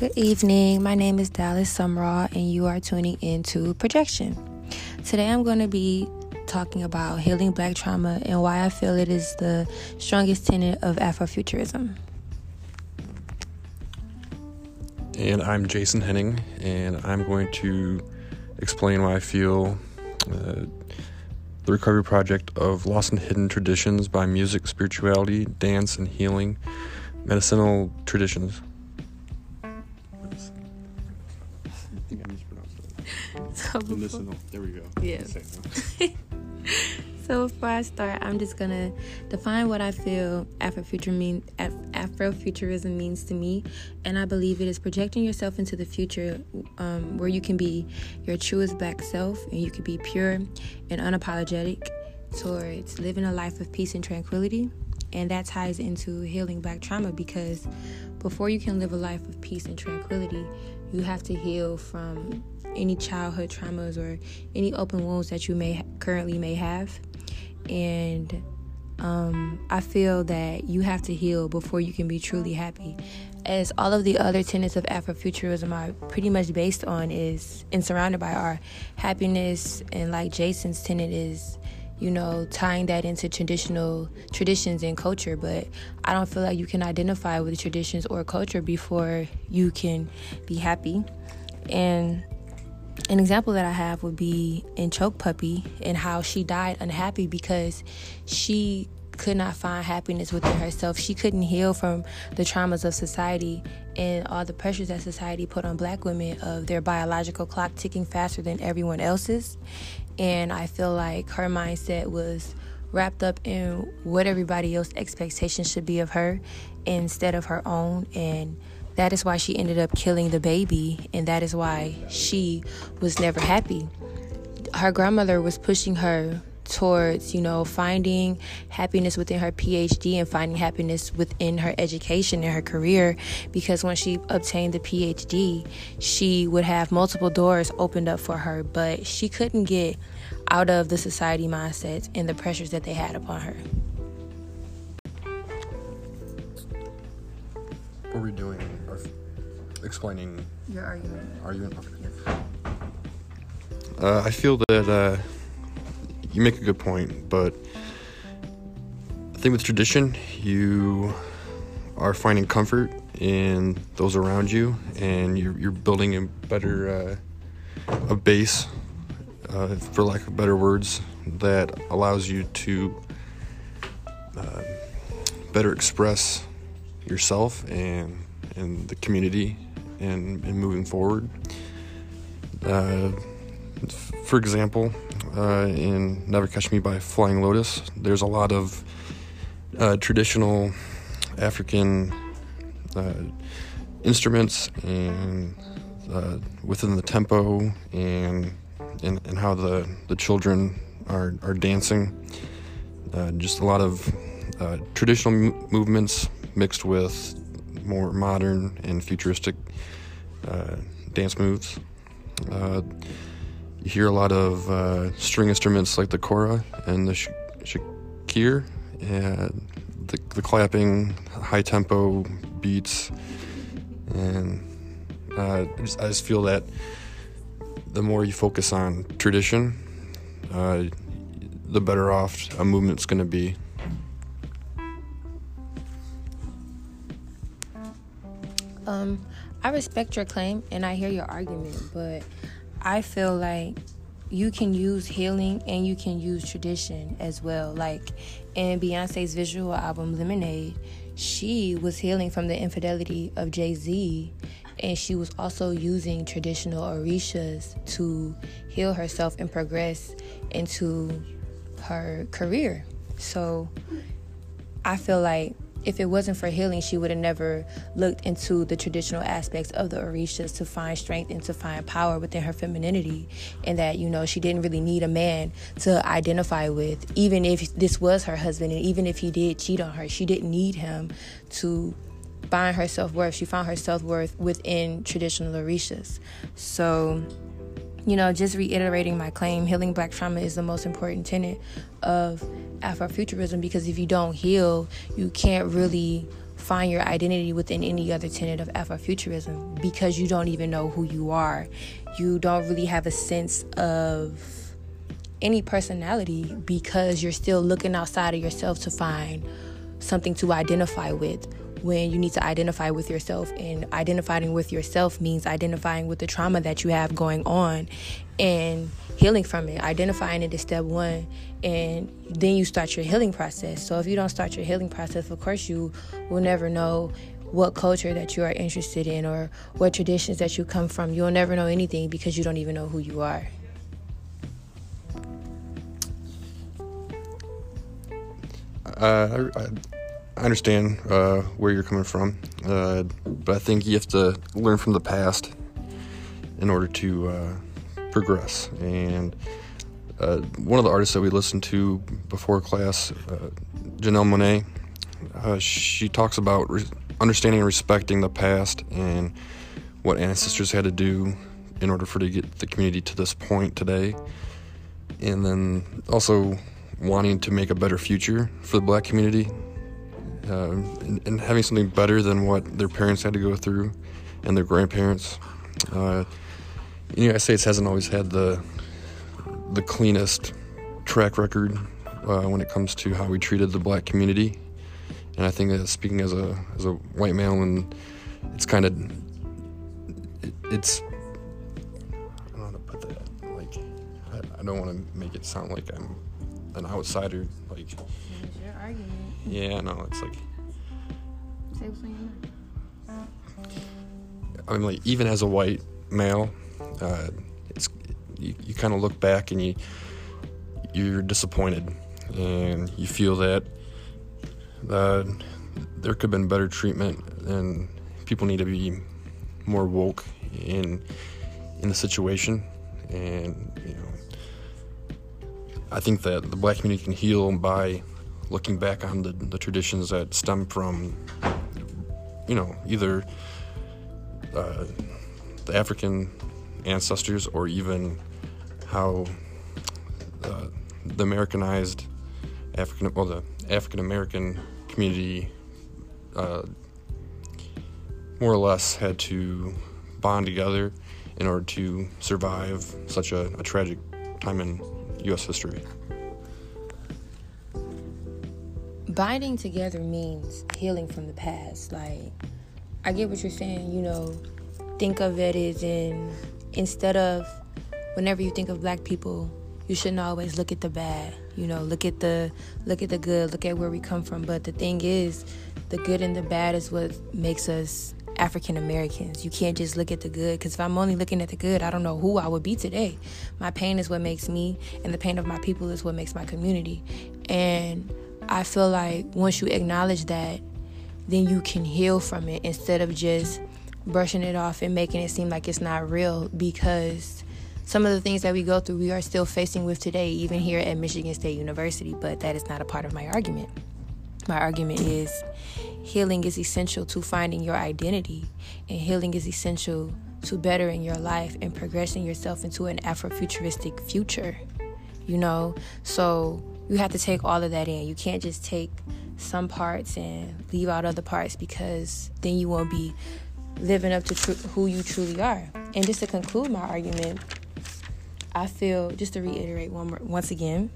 Good evening. My name is Dallas Sumraw, and you are tuning into Projection. Today, I'm going to be talking about healing black trauma and why I feel it is the strongest tenet of Afrofuturism. And I'm Jason Henning, and I'm going to explain why I feel uh, the Recovery Project of Lost and Hidden Traditions by Music, Spirituality, Dance, and Healing Medicinal Traditions. So Medicinal. There we go. Yeah. So before I start, I'm just gonna define what I feel Afrofuture mean Af- Afrofuturism means to me, and I believe it is projecting yourself into the future, um, where you can be your truest black self, and you can be pure and unapologetic towards living a life of peace and tranquility, and that ties into healing black trauma because before you can live a life of peace and tranquility, you have to heal from any childhood traumas or any open wounds that you may currently may have and um, I feel that you have to heal before you can be truly happy. As all of the other tenets of Afrofuturism are pretty much based on is and surrounded by our happiness, and like Jason's tenet is, you know, tying that into traditional traditions and culture. But I don't feel like you can identify with traditions or culture before you can be happy. And an example that I have would be in Choke Puppy and how she died unhappy because she could not find happiness within herself. She couldn't heal from the traumas of society and all the pressures that society put on black women of their biological clock ticking faster than everyone else's. And I feel like her mindset was wrapped up in what everybody else's expectations should be of her instead of her own and that is why she ended up killing the baby, and that is why she was never happy. Her grandmother was pushing her towards, you know, finding happiness within her PhD and finding happiness within her education and her career because when she obtained the PhD, she would have multiple doors opened up for her, but she couldn't get out of the society mindsets and the pressures that they had upon her. What are we doing? Or explaining Your argument. argument? Okay. Uh, I feel that uh, you make a good point, but I think with tradition, you are finding comfort in those around you, and you're, you're building a better uh, a base, uh, for lack of better words, that allows you to uh, better express yourself and and the community and, and moving forward. Uh, for example, uh, in Never Catch Me by Flying Lotus, there's a lot of uh, traditional African uh, instruments and uh, within the tempo and, and and how the the children are are dancing. Uh, just a lot of traditional m- movements mixed with more modern and futuristic dance moves. Uh, you hear a lot of uh, string instruments like the kora and the sh- shekere, and the, the clapping, high tempo beats, and uh, I just, I just feel that the more you focus on tradition, uh, the better off a movement's going to be. Um, I respect your claim and I hear your argument, but I feel like you can use healing and you can use tradition as well. Like in Beyonce's visual album Lemonade, she was healing from the infidelity of Jay Z, and she was also using traditional orishas to heal herself and progress into her career. So I feel like if it wasn't for healing, she would have never looked into the traditional aspects of the Orishas to find strength and to find power within her femininity. And that, you know, she didn't really need a man to identify with, even if this was her husband and even if he did cheat on her, she didn't need him to find her self worth. She found her self worth within traditional Orishas. So, you know, just reiterating my claim, healing black trauma is the most important tenet of Afrofuturism because if you don't heal, you can't really find your identity within any other tenet of Afrofuturism because you don't even know who you are. You don't really have a sense of any personality because you're still looking outside of yourself to find something to identify with when you need to identify with yourself and identifying with yourself means identifying with the trauma that you have going on and healing from it. Identifying it is step one and then you start your healing process. So if you don't start your healing process of course you will never know what culture that you are interested in or what traditions that you come from. You'll never know anything because you don't even know who you are. Uh, I, I understand uh, where you're coming from, uh, but I think you have to learn from the past in order to uh, progress. And uh, one of the artists that we listened to before class, uh, Janelle Monáe, uh, she talks about re- understanding and respecting the past and what ancestors had to do in order for to get the community to this point today, and then also wanting to make a better future for the black community uh, and, and, having something better than what their parents had to go through and their grandparents. Uh, the United States hasn't always had the the cleanest track record uh, when it comes to how we treated the black community, and I think that speaking as a as a white male, and it's kind of it, it's I don't know how to put that. Like I, I don't want to make it sound like I'm an outsider. Like your argument. Yeah, no, it's like. I mean, like even as a white male, uh, it's you, you kind of look back and you you're disappointed, and you feel that uh, there could have been better treatment, and people need to be more woke in in the situation, and you know, I think that the black community can heal by looking back on the, the traditions that stem from, you know, either uh, the African ancestors or even how uh, the Americanized African, well, the African American community uh, more or less had to bond together in order to survive such a, a tragic time in U.S. history. binding together means healing from the past. Like, I get what you're saying, you know, think of it as in instead of whenever you think of black people, you shouldn't always look at the bad. You know, look at the look at the good, look at where we come from. But the thing is, the good and the bad is what makes us African Americans. You can't just look at the good because if I'm only looking at the good, I don't know who I would be today. My pain is what makes me, and the pain of my people is what makes my community. And I feel like once you acknowledge that, then you can heal from it instead of just brushing it off and making it seem like it's not real because some of the things that we go through we are still facing with today even here at Michigan State University but that is not a part of my argument my argument is healing is essential to finding your identity and healing is essential to bettering your life and progressing yourself into an afrofuturistic future you know so you have to take all of that in. You can't just take some parts and leave out other parts because then you won't be living up to tr- who you truly are. And just to conclude my argument, I feel, just to reiterate one more, once again,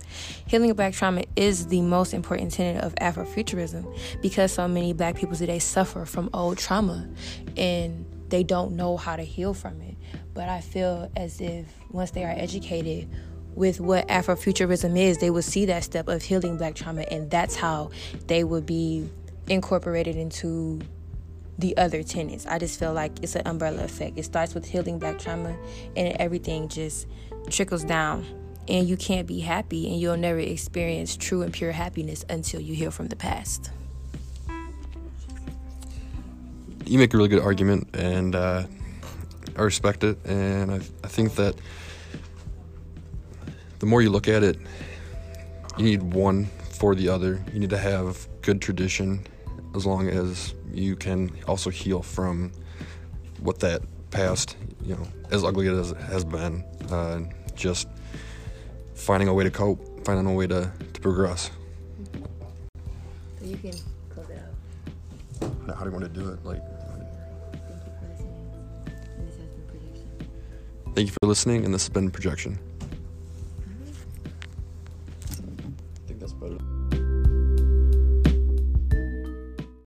healing of black trauma is the most important tenet of Afrofuturism because so many black people today suffer from old trauma and they don't know how to heal from it. But I feel as if once they are educated, with what Afrofuturism is, they will see that step of healing black trauma, and that's how they would be incorporated into the other tenants. I just feel like it's an umbrella effect. It starts with healing black trauma, and everything just trickles down. And you can't be happy, and you'll never experience true and pure happiness until you heal from the past. You make a really good argument, and uh, I respect it. And I, I think that the more you look at it, you need one for the other. You need to have good tradition as long as you can also heal from what that past, you know, as ugly as it has been. Uh, just finding a way to cope, finding a way to, to progress. So you can close it out. how do you want to do it? Like, Thank you for listening, and this has been projection. thank you for listening, and this has been projection.